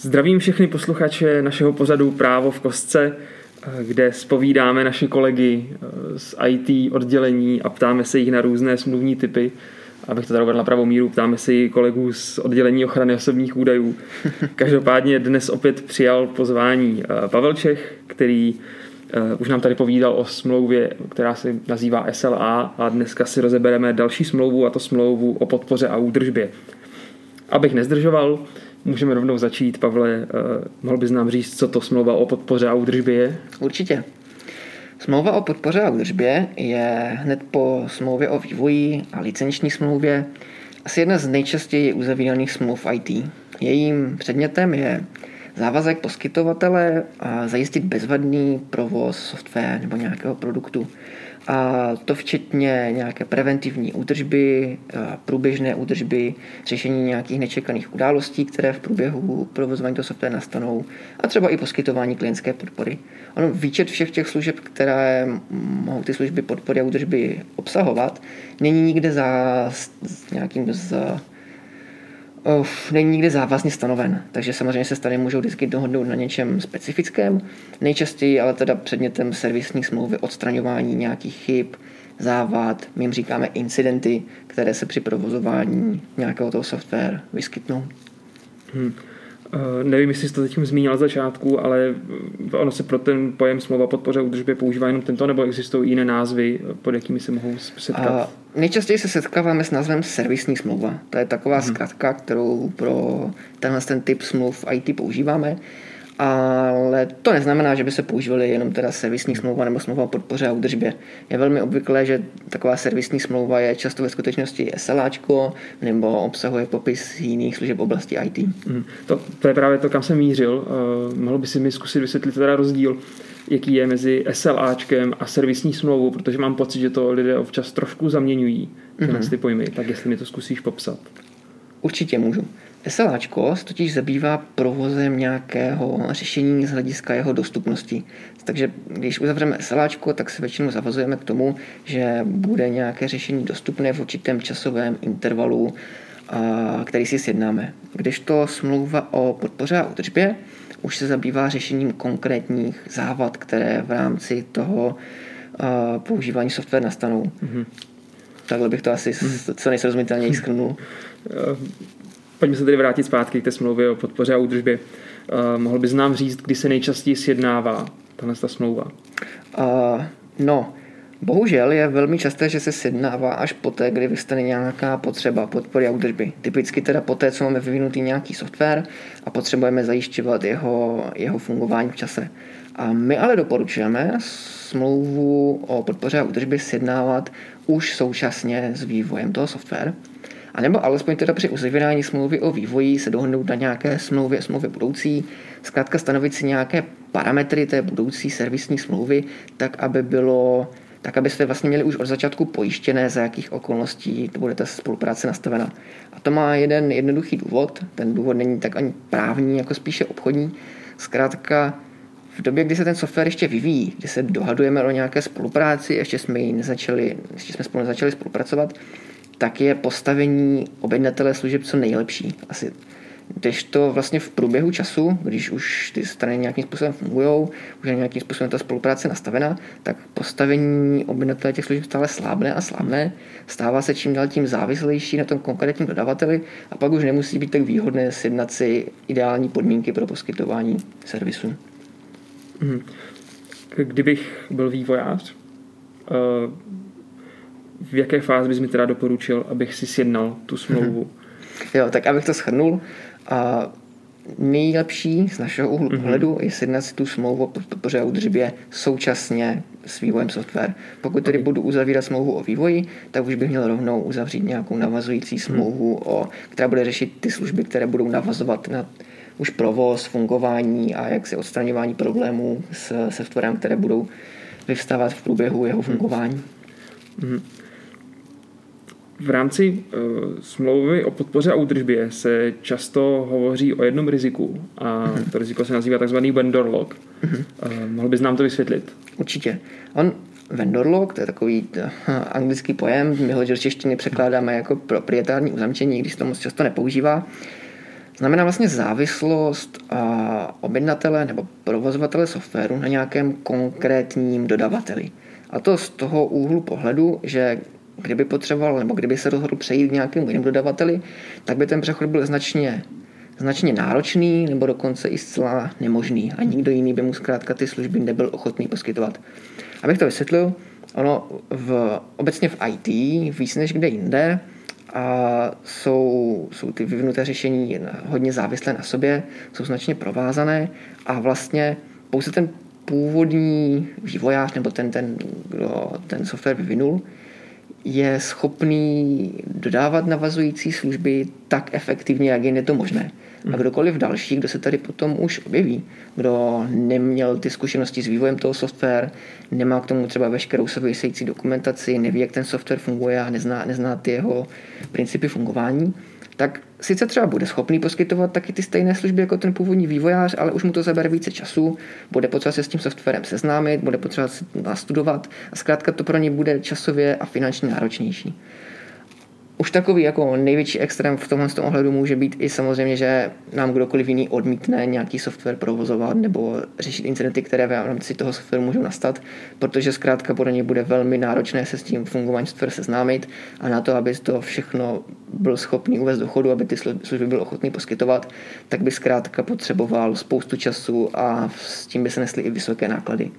Zdravím všechny posluchače našeho pořadu Právo v kostce, kde spovídáme naše kolegy eh, z IT oddělení a ptáme se jich na různé smluvní typy. Abych to tady uvedl na pravou míru, ptáme se i kolegů z oddělení ochrany osobních údajů. Každopádně dnes opět přijal pozvání eh, Pavel Čech, který eh, už nám tady povídal o smlouvě, která se nazývá SLA a dneska si rozebereme další smlouvu a to smlouvu o podpoře a údržbě. Abych nezdržoval, Můžeme rovnou začít. Pavle, uh, mohl bys nám říct, co to smlouva o podpoře a údržbě je? Určitě. Smlouva o podpoře a údržbě je hned po smlouvě o vývoji a licenční smlouvě asi jedna z nejčastěji uzavíraných smluv IT. Jejím předmětem je závazek poskytovatele a zajistit bezvadný provoz software nebo nějakého produktu a to včetně nějaké preventivní údržby, průběžné údržby, řešení nějakých nečekaných událostí, které v průběhu provozování toho software nastanou a třeba i poskytování klientské podpory. Ono výčet všech těch služeb, které mohou ty služby podpory a údržby obsahovat, není nikde za nějakým z Uf, není nikdy závazně stanoven, takže samozřejmě se strany můžou vždycky dohodnout na něčem specifickém. Nejčastěji ale teda předmětem servisní smlouvy odstraňování nějakých chyb, závad, my jim říkáme incidenty, které se při provozování nějakého toho software vyskytnou. Hmm. Uh, nevím, jestli jsi to teď zmínil na začátku, ale ono se pro ten pojem smlouva podpoře údržbě používá jenom tento, nebo existují jiné názvy, pod jakými se mohou setkat? Uh, nejčastěji se setkáváme s názvem servisní smlouva. To je taková hmm. zkratka, kterou pro tenhle ten typ smluv IT používáme ale to neznamená, že by se používaly jenom teda servisní smlouva nebo smlouva o podpoře a údržbě. Je velmi obvyklé, že taková servisní smlouva je často ve skutečnosti SLAčko nebo obsahuje popis jiných služeb oblasti IT. Hmm. To, to je právě to, kam jsem mířil. Uh, mohl by si mi zkusit vysvětlit teda rozdíl, jaký je mezi SLAčkem a servisní smlouvou, protože mám pocit, že to lidé občas trošku zaměňují mm-hmm. ty pojmy. Tak jestli mi to zkusíš popsat. Určitě můžu. SLAčko se totiž zabývá provozem nějakého řešení z hlediska jeho dostupnosti. Takže když uzavřeme SLAčko, tak se většinou zavazujeme k tomu, že bude nějaké řešení dostupné v určitém časovém intervalu, který si sjednáme. Kdežto smlouva o podpoře a údržbě už se zabývá řešením konkrétních závad, které v rámci toho používání software nastanou. Mm-hmm. Takhle bych to asi mm. co nejsrozumitelněji schrnul. Pojďme se tedy vrátit zpátky k té smlouvě o podpoře a údržbě. Uh, mohl bys nám říct, kdy se nejčastěji sjednává tahle ta smlouva? Uh, no, Bohužel je velmi časté, že se sjednává až poté, kdy vystane nějaká potřeba podpory a údržby. Typicky teda poté, co máme vyvinutý nějaký software a potřebujeme zajišťovat jeho, jeho fungování v čase. A my ale doporučujeme smlouvu o podpoře a údržbě sjednávat už současně s vývojem toho software, a nebo alespoň teda při uzavírání smlouvy o vývoji se dohodnout na nějaké smlouvě, smlouvě budoucí, zkrátka stanovit si nějaké parametry té budoucí servisní smlouvy, tak aby bylo tak abyste vlastně měli už od začátku pojištěné, za jakých okolností to bude ta spolupráce nastavena. A to má jeden jednoduchý důvod. Ten důvod není tak ani právní, jako spíše obchodní. Zkrátka, v době, kdy se ten software ještě vyvíjí, kdy se dohadujeme o nějaké spolupráci, ještě jsme, ji nezačali, ještě jsme spolu nezačali spolupracovat, tak je postavení objednatele služeb co nejlepší. Asi když to vlastně v průběhu času, když už ty strany nějakým způsobem fungují, už je nějakým způsobem ta spolupráce nastavena, tak postavení objednatele těch služeb stále slábne a slábne, stává se čím dál tím závislejší na tom konkrétním dodavateli a pak už nemusí být tak výhodné sjednat si ideální podmínky pro poskytování servisu. Mhm. Kdybych byl vývojář, uh v jaké fázi bys mi teda doporučil, abych si sjednal tu smlouvu? Jo, tak abych to shrnul. A nejlepší z našeho úhlu mm-hmm. pohledu je sjednat si tu smlouvu o podpoře a údržbě současně s vývojem software. Pokud tedy okay. budu uzavírat smlouvu o vývoji, tak už bych měl rovnou uzavřít nějakou navazující mhm. smlouvu, mm. o, která bude řešit ty služby, které budou navazovat na už provoz, fungování a jaksi odstraňování problémů s softwarem, které budou vyvstávat v průběhu jeho mhm. fungování. Mm. V rámci uh, smlouvy o podpoře a údržbě se často hovoří o jednom riziku a uh-huh. to riziko se nazývá takzvaný vendor lock. Uh-huh. Uh, mohl bys nám to vysvětlit? Určitě. On vendor lock, to je takový uh, anglický pojem, my ho do češtiny překládáme jako proprietární uzamčení, když to moc často nepoužívá. znamená vlastně závislost objednatele nebo provozovatele softwaru na nějakém konkrétním dodavateli. A to z toho úhlu pohledu, že kdyby potřeboval nebo kdyby se rozhodl přejít k nějakému jinému dodavateli, tak by ten přechod byl značně, značně náročný nebo dokonce i zcela nemožný a nikdo jiný by mu zkrátka ty služby nebyl ochotný poskytovat. Abych to vysvětlil, ono v, obecně v IT víc než kde jinde a jsou, jsou ty vyvinuté řešení hodně závislé na sobě, jsou značně provázané a vlastně pouze ten původní vývojář nebo ten, ten, kdo ten software vyvinul, je schopný dodávat navazující služby tak efektivně, jak jen je to možné. A hmm. kdokoliv další, kdo se tady potom už objeví, kdo neměl ty zkušenosti s vývojem toho software, nemá k tomu třeba veškerou související dokumentaci, neví, jak ten software funguje a nezná, nezná ty jeho principy fungování, tak sice třeba bude schopný poskytovat taky ty stejné služby jako ten původní vývojář, ale už mu to zabere více času, bude potřeba se s tím softwarem seznámit, bude potřeba se nastudovat a zkrátka to pro ně bude časově a finančně náročnější. Už takový jako největší extrém v tomhle ohledu může být i samozřejmě, že nám kdokoliv jiný odmítne nějaký software provozovat nebo řešit incidenty, které v rámci toho softwaru můžou nastat, protože zkrátka pro ně bude velmi náročné se s tím fungováním software seznámit a na to, aby to všechno byl schopný uvést do chodu, aby ty služby byl ochotný poskytovat, tak by zkrátka potřeboval spoustu času a s tím by se nesly i vysoké náklady.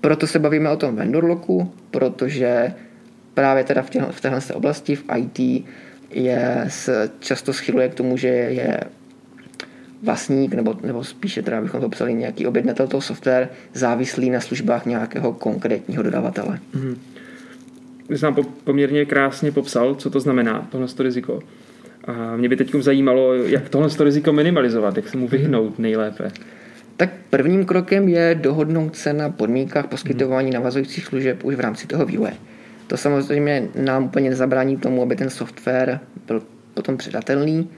Proto se bavíme o tom vendor locku, protože právě teda v, těhle, v téhle oblasti, v IT, je, se často schyluje k tomu, že je vlastník, nebo, nebo spíše teda bychom to psali nějaký objednatel toho software, závislý na službách nějakého konkrétního dodavatele. Mm-hmm. Vy nám poměrně krásně popsal, co to znamená, tohle riziko. A mě by teď zajímalo, jak tohle riziko minimalizovat, jak se mu vyhnout nejlépe. Tak prvním krokem je dohodnout se na podmínkách poskytování navazujících služeb už v rámci toho vývoje. To samozřejmě nám úplně nezabrání tomu, aby ten software byl potom předatelný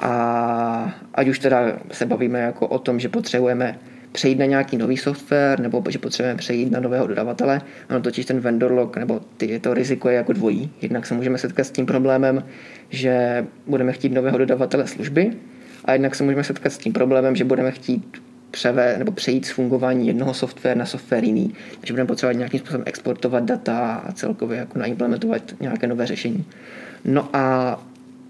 a ať už teda se bavíme jako o tom, že potřebujeme přejít na nějaký nový software nebo že potřebujeme přejít na nového dodavatele. Ono totiž ten vendor lock nebo ty, to riziko je jako dvojí. Jednak se můžeme setkat s tím problémem, že budeme chtít nového dodavatele služby a jednak se můžeme setkat s tím problémem, že budeme chtít převe, nebo přejít z fungování jednoho software na software jiný. Takže budeme potřebovat nějakým způsobem exportovat data a celkově jako naimplementovat nějaké nové řešení. No a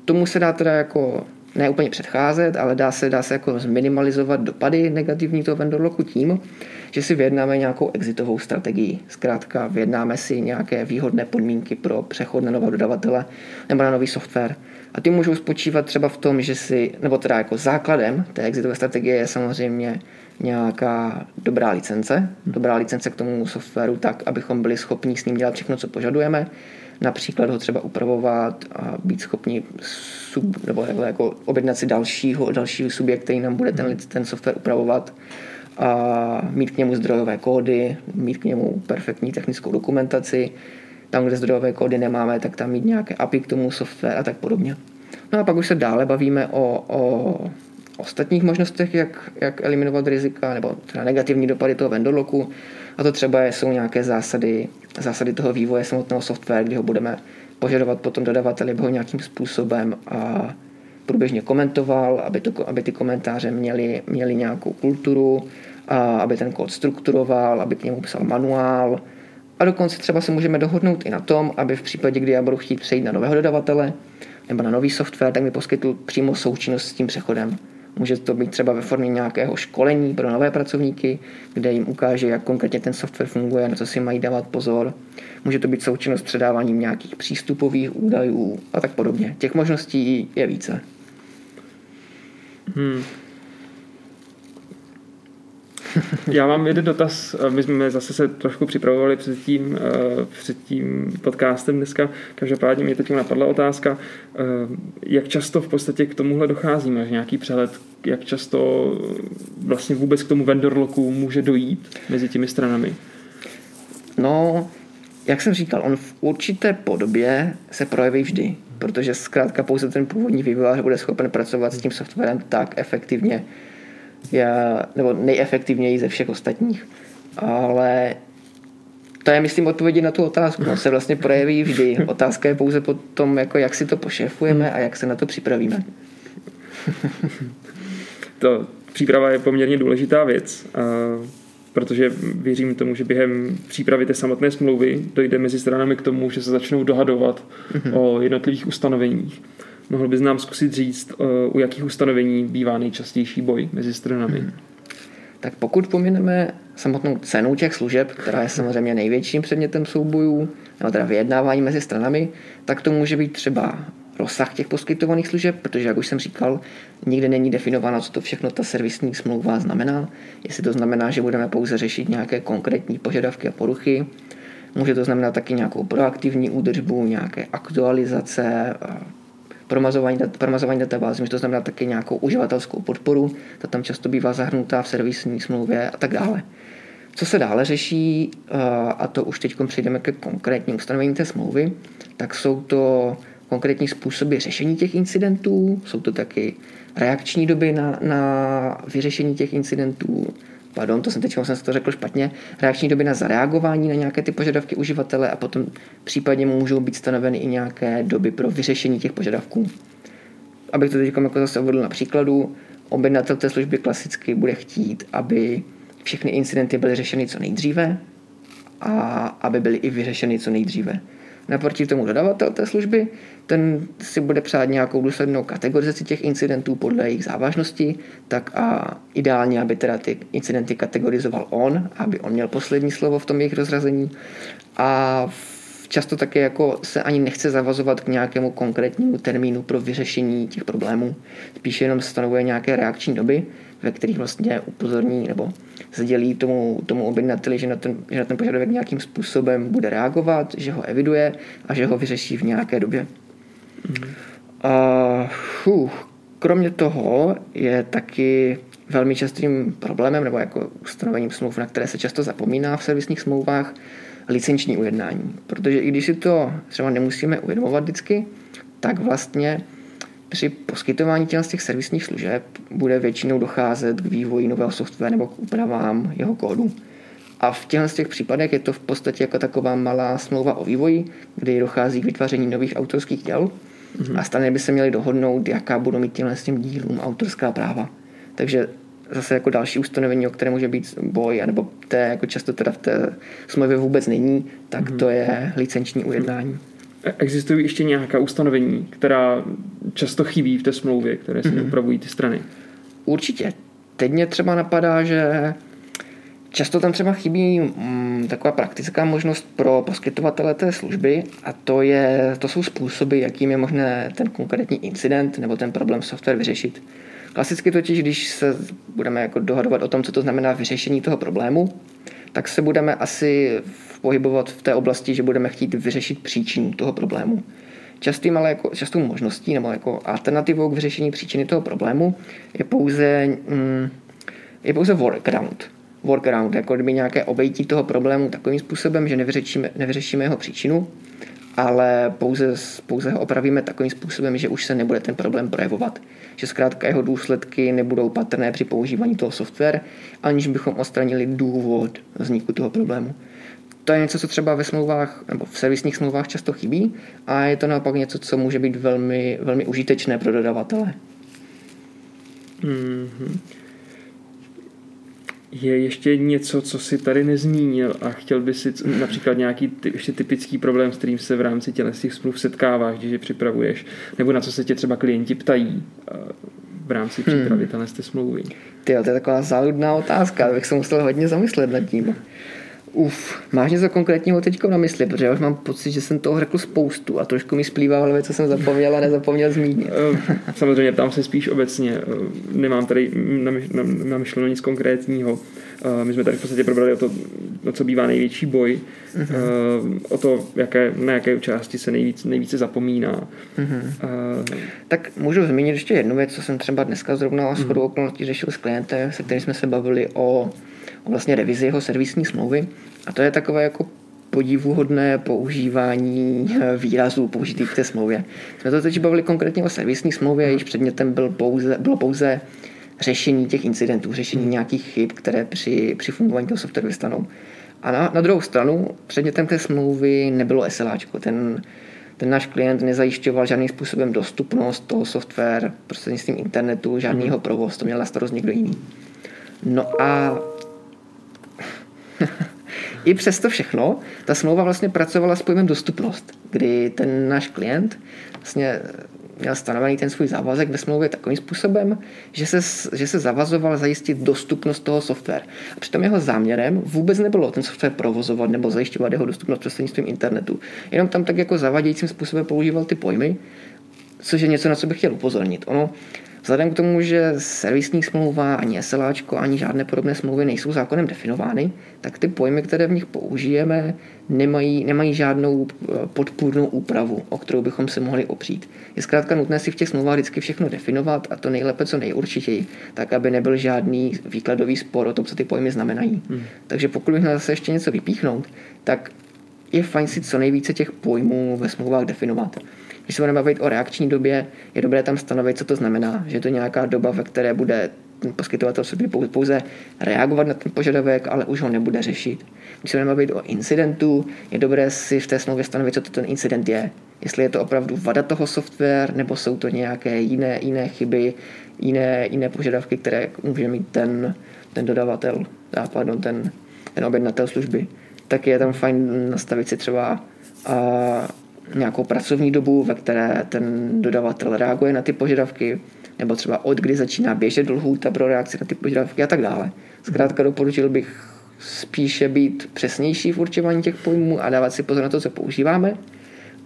tomu se dá teda jako ne úplně předcházet, ale dá se, dá se jako zminimalizovat dopady negativní toho vendor locku tím, že si vyjednáme nějakou exitovou strategii. Zkrátka vyjednáme si nějaké výhodné podmínky pro přechod na nového dodavatele nebo na nový software. A ty můžou spočívat třeba v tom, že si, nebo teda jako základem té exitové strategie je samozřejmě nějaká dobrá licence, dobrá licence k tomu softwaru tak, abychom byli schopni s ním dělat všechno, co požadujeme, například ho třeba upravovat a být schopni sub, nebo jako objednat si dalšího, dalšího subjekt, který nám bude ten, ten software upravovat a mít k němu zdrojové kódy, mít k němu perfektní technickou dokumentaci, tam, kde zdrojové kódy nemáme, tak tam mít nějaké API k tomu software a tak podobně. No a pak už se dále bavíme o, o ostatních možnostech, jak, jak eliminovat rizika nebo třeba negativní dopady toho vendor locku. A to třeba jsou nějaké zásady, zásady toho vývoje samotného software, kdy ho budeme požadovat potom dodavateli, aby ho nějakým způsobem a průběžně komentoval, aby, to, aby ty komentáře měly, měly nějakou kulturu, a aby ten kód strukturoval, aby k němu psal manuál, a dokonce třeba se můžeme dohodnout i na tom, aby v případě, kdy já budu chtít přejít na nového dodavatele nebo na nový software, tak mi poskytl přímo součinnost s tím přechodem. Může to být třeba ve formě nějakého školení pro nové pracovníky, kde jim ukáže, jak konkrétně ten software funguje, na co si mají dávat pozor. Může to být součinnost s předáváním nějakých přístupových údajů a tak podobně. Těch možností je více. Hmm. Já mám jeden dotaz. My jsme zase se trošku připravovali před tím, eh, před tím podcastem dneska. Každopádně mě teď napadla otázka, eh, jak často v podstatě k tomuhle dochází? Máš nějaký přehled, jak často vlastně vůbec k tomu vendor locku může dojít mezi těmi stranami? No, jak jsem říkal, on v určité podobě se projeví vždy, protože zkrátka pouze ten původní vývojář bude schopen pracovat s tím softwarem tak efektivně, já, nebo nejefektivněji ze všech ostatních. Ale to je, myslím, odpovědi na tu otázku. No, se vlastně projeví vždy. Otázka je pouze po tom, jako jak si to pošefujeme a jak se na to připravíme. to příprava je poměrně důležitá věc, a, protože věřím tomu, že během přípravy té samotné smlouvy dojde mezi stranami k tomu, že se začnou dohadovat mm-hmm. o jednotlivých ustanoveních. Mohl bys nám zkusit říct, u jakých ustanovení bývá nejčastější boj mezi stranami? Mm-hmm. Tak pokud pomineme samotnou cenu těch služeb, která je samozřejmě největším předmětem soubojů, nebo teda vyjednávání mezi stranami, tak to může být třeba rozsah těch poskytovaných služeb, protože, jak už jsem říkal, nikde není definováno, co to všechno ta servisní smlouva znamená. Jestli to znamená, že budeme pouze řešit nějaké konkrétní požadavky a poruchy, může to znamenat taky nějakou proaktivní údržbu, nějaké aktualizace, promazování, dat, promazování databází, to znamená taky nějakou uživatelskou podporu, ta tam často bývá zahrnutá v servisní smlouvě a tak dále. Co se dále řeší, a to už teď přejdeme ke konkrétním ustanovením té smlouvy, tak jsou to konkrétní způsoby řešení těch incidentů, jsou to taky reakční doby na, na vyřešení těch incidentů, pardon, to jsem teď jsem to řekl špatně, reakční doby na zareagování na nějaké ty požadavky uživatele a potom případně můžou být stanoveny i nějaké doby pro vyřešení těch požadavků. Abych to teď jako zase uvedl na příkladu, objednatel té služby klasicky bude chtít, aby všechny incidenty byly řešeny co nejdříve a aby byly i vyřešeny co nejdříve. Naproti tomu dodavatel té služby, ten si bude přát nějakou důslednou kategorizaci těch incidentů podle jejich závažnosti, tak a ideálně, aby teda ty incidenty kategorizoval on, aby on měl poslední slovo v tom jejich rozrazení. A často také jako se ani nechce zavazovat k nějakému konkrétnímu termínu pro vyřešení těch problémů. Spíše jenom stanovuje nějaké reakční doby, ve kterých vlastně upozorní nebo sdělí tomu, tomu objednateli, že na, ten, že na ten požadavek nějakým způsobem bude reagovat, že ho eviduje a že ho vyřeší v nějaké době. Mm. A, kromě toho je taky velmi častým problémem nebo jako ustanovením smluv, na které se často zapomíná v servisních smlouvách, licenční ujednání. Protože i když si to třeba nemusíme uvědomovat vždycky, tak vlastně při poskytování těch, těch servisních služeb bude většinou docházet k vývoji nového softwaru nebo k úpravám jeho kódu. A v těchto těch případech je to v podstatě jako taková malá smlouva o vývoji, kdy dochází k vytváření nových autorských děl mm-hmm. a strany by se měly dohodnout, jaká budou mít těmhle s těm dílům autorská práva. Takže zase jako další ustanovení, o které může být boj, nebo té jako často teda v té smlouvě vůbec není, tak mm-hmm. to je licenční ujednání. Mm-hmm. Existují ještě nějaká ustanovení, která často chybí v té smlouvě, které se mm-hmm. upravují ty strany? Určitě. Teď mě třeba napadá, že často tam třeba chybí mm, taková praktická možnost pro poskytovatele té služby a to, je, to jsou způsoby, jakým je možné ten konkrétní incident nebo ten problém software vyřešit. Klasicky totiž, když se budeme jako dohadovat o tom, co to znamená vyřešení toho problému, tak se budeme asi pohybovat v té oblasti, že budeme chtít vyřešit příčinu toho problému. Častým, ale jako, častou možností nebo jako alternativou k vyřešení příčiny toho problému je pouze, mm, je pouze workaround. Workaround, jako kdyby nějaké obejití toho problému takovým způsobem, že nevyřešíme, nevyřešíme jeho příčinu, ale pouze, pouze ho opravíme takovým způsobem, že už se nebude ten problém projevovat. Že zkrátka jeho důsledky nebudou patrné při používání toho software, aniž bychom odstranili důvod vzniku toho problému to je něco, co třeba ve smlouvách nebo v servisních smlouvách často chybí a je to naopak něco, co může být velmi, velmi užitečné pro dodavatele. Mm-hmm. Je ještě něco, co si tady nezmínil a chtěl by si například nějaký ty, ještě typický problém, s kterým se v rámci těch smluv setkáváš, když je připravuješ, nebo na co se tě třeba klienti ptají v rámci přípravy hmm. té smlouvy? Ty, to je taková záludná otázka, bych se musel hodně zamyslet nad tím. Uf, máš něco konkrétního teď na mysli, protože já už mám pocit, že jsem toho řekl spoustu a trošku mi splývá hlavě, co jsem zapomněl a nezapomněl zmínit. Eh, samozřejmě, tam se spíš obecně. Eh, nemám tady namyšleno nic konkrétního. Eh, my jsme tady v podstatě probrali o to, o co bývá největší boj, uh-huh. o to, jaké, na jaké části se nejvíc, nejvíce zapomíná. Uh-huh. Tak můžu zmínit ještě jednu věc, co jsem třeba dneska zrovna s chodou okolností řešil s klientem, se kterým jsme se bavili o vlastně revizi jeho servisní smlouvy a to je takové jako podivuhodné používání eh, výrazů použitých v té smlouvě. Jsme to teď bavili konkrétně o servisní smlouvě, jejíž předmětem byl pouze, bylo pouze řešení těch incidentů, řešení hmm. nějakých chyb, které při, při fungování toho softwaru vystanou. A na, na druhou stranu předmětem té smlouvy nebylo SLAčko. Ten, ten náš klient nezajišťoval žádným způsobem dostupnost toho software prostřednictvím internetu, žádnýho mm. provoz, to měl na starost někdo jiný. No a i přesto všechno, ta smlouva vlastně pracovala s pojmem dostupnost, kdy ten náš klient vlastně měl stanovený ten svůj závazek ve smlouvě takovým způsobem, že se, že se zavazoval zajistit dostupnost toho software. A přitom jeho záměrem vůbec nebylo ten software provozovat nebo zajišťovat jeho dostupnost prostřednictvím internetu. Jenom tam tak jako zavadějícím způsobem používal ty pojmy, což je něco, na co bych chtěl upozornit. Ono Vzhledem k tomu, že servisní smlouva, ani SLAčko, ani žádné podobné smlouvy nejsou zákonem definovány, tak ty pojmy, které v nich použijeme, nemají, nemají žádnou eh, podpůrnou úpravu, o kterou bychom se mohli opřít. Je zkrátka nutné si v těch smlouvách vždycky všechno definovat a to nejlépe, co nejurčitěji, tak aby nebyl žádný výkladový spor o tom, co ty pojmy znamenají. Hmm. Takže pokud bych měl zase ještě něco vypíchnout, tak je fajn si co nejvíce těch pojmů ve smlouvách definovat. Když se budeme bavit o reakční době, je dobré tam stanovit, co to znamená, že je to nějaká doba, ve které bude ten poskytovatel služby pouze reagovat na ten požadavek, ale už ho nebude řešit. Když se budeme bavit o incidentu, je dobré si v té smlouvě stanovit, co to ten incident je. Jestli je to opravdu vada toho software, nebo jsou to nějaké jiné, jiné chyby, jiné, jiné požadavky, které může mít ten, ten dodavatel, pardon, ten, ten objednatel služby. Tak je tam fajn nastavit si třeba a, nějakou pracovní dobu, ve které ten dodavatel reaguje na ty požadavky, nebo třeba od kdy začíná běžet lhůta pro reakci na ty požadavky a tak dále. Zkrátka doporučil bych spíše být přesnější v určování těch pojmů a dávat si pozor na to, co používáme,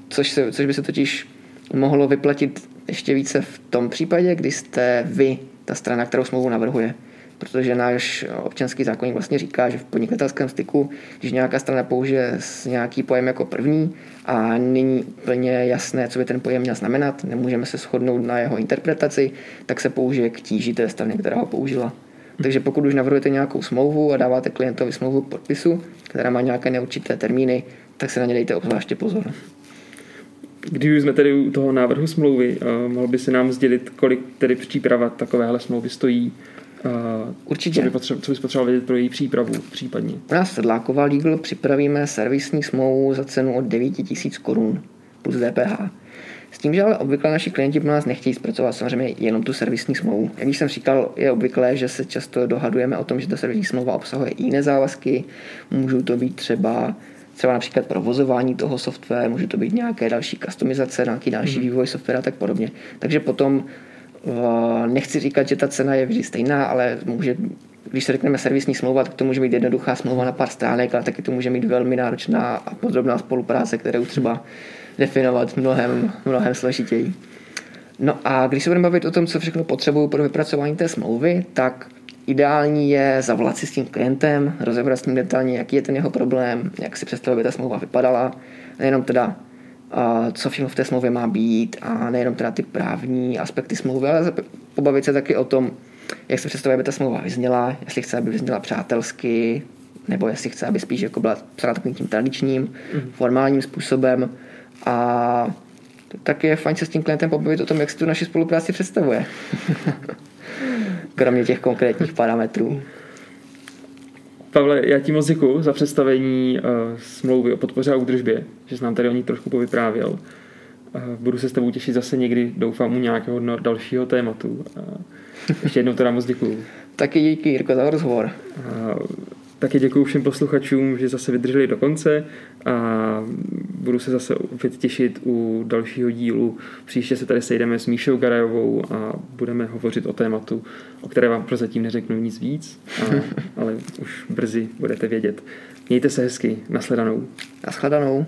což, se, což by se totiž mohlo vyplatit ještě více v tom případě, kdy jste vy ta strana, kterou smlouvu navrhuje protože náš občanský zákonník vlastně říká, že v podnikatelském styku, když nějaká strana použije nějaký pojem jako první a není úplně jasné, co by ten pojem měl znamenat, nemůžeme se shodnout na jeho interpretaci, tak se použije k tíži té strany, která ho použila. Takže pokud už navrhujete nějakou smlouvu a dáváte klientovi smlouvu k podpisu, která má nějaké neurčité termíny, tak se na ně dejte obzvláště pozor. Když už jsme tedy u toho návrhu smlouvy, uh, mohl by se nám sdělit, kolik tedy příprava takovéhle smlouvy stojí Uh, Určitě. Co by, potřeba, co bys potřeboval vědět pro její přípravu případně? U nás Sedláková Legal připravíme servisní smlouvu za cenu od 9000 korun plus DPH. S tím, že ale obvykle naši klienti pro nás nechtějí zpracovat samozřejmě jenom tu servisní smlouvu. Jak jsem říkal, je obvyklé, že se často dohadujeme o tom, že ta servisní smlouva obsahuje i jiné závazky. Můžou to být třeba třeba například provozování toho softwaru, může to být nějaké další customizace, nějaký další hmm. vývoj software a tak podobně. Takže potom Nechci říkat, že ta cena je vždy stejná, ale může, když se řekneme servisní smlouva, tak to může být jednoduchá smlouva na pár stránek, ale taky to může mít velmi náročná a podrobná spolupráce, kterou třeba definovat mnohem, mnohem složitěji. No a když se budeme bavit o tom, co všechno potřebuju pro vypracování té smlouvy, tak ideální je zavolat si s tím klientem, rozebrat s ním detailně, jaký je ten jeho problém, jak si představuje, aby ta smlouva vypadala, nejenom teda co všechno v té smlouvě má být a nejenom teda ty právní aspekty smlouvy, ale pobavit se taky o tom, jak se představuje, aby ta smlouva vyzněla, jestli chce, aby vyzněla přátelsky, nebo jestli chce, aby spíš jako byla psána takovým tím tradičním, mm. formálním způsobem. A tak je fajn se s tím klientem pobavit o tom, jak si tu naši spolupráci představuje. Kromě těch konkrétních parametrů. Pavle, já ti moc děkuji za představení uh, smlouvy o podpoře a údržbě, že jsi nám tady o ní trošku povyprávěl. Uh, budu se s tebou těšit zase někdy, doufám, u nějakého dalšího tématu. Uh, ještě jednou teda moc děkuji. Taky díky, Jirko, za rozhovor. Uh, taky děkuji všem posluchačům, že zase vydrželi do konce a budu se zase opět těšit u dalšího dílu. Příště se tady sejdeme s Míšou Garajovou a budeme hovořit o tématu, o které vám prozatím neřeknu nic víc, a, ale už brzy budete vědět. Mějte se hezky. Nasledanou. Naschledanou.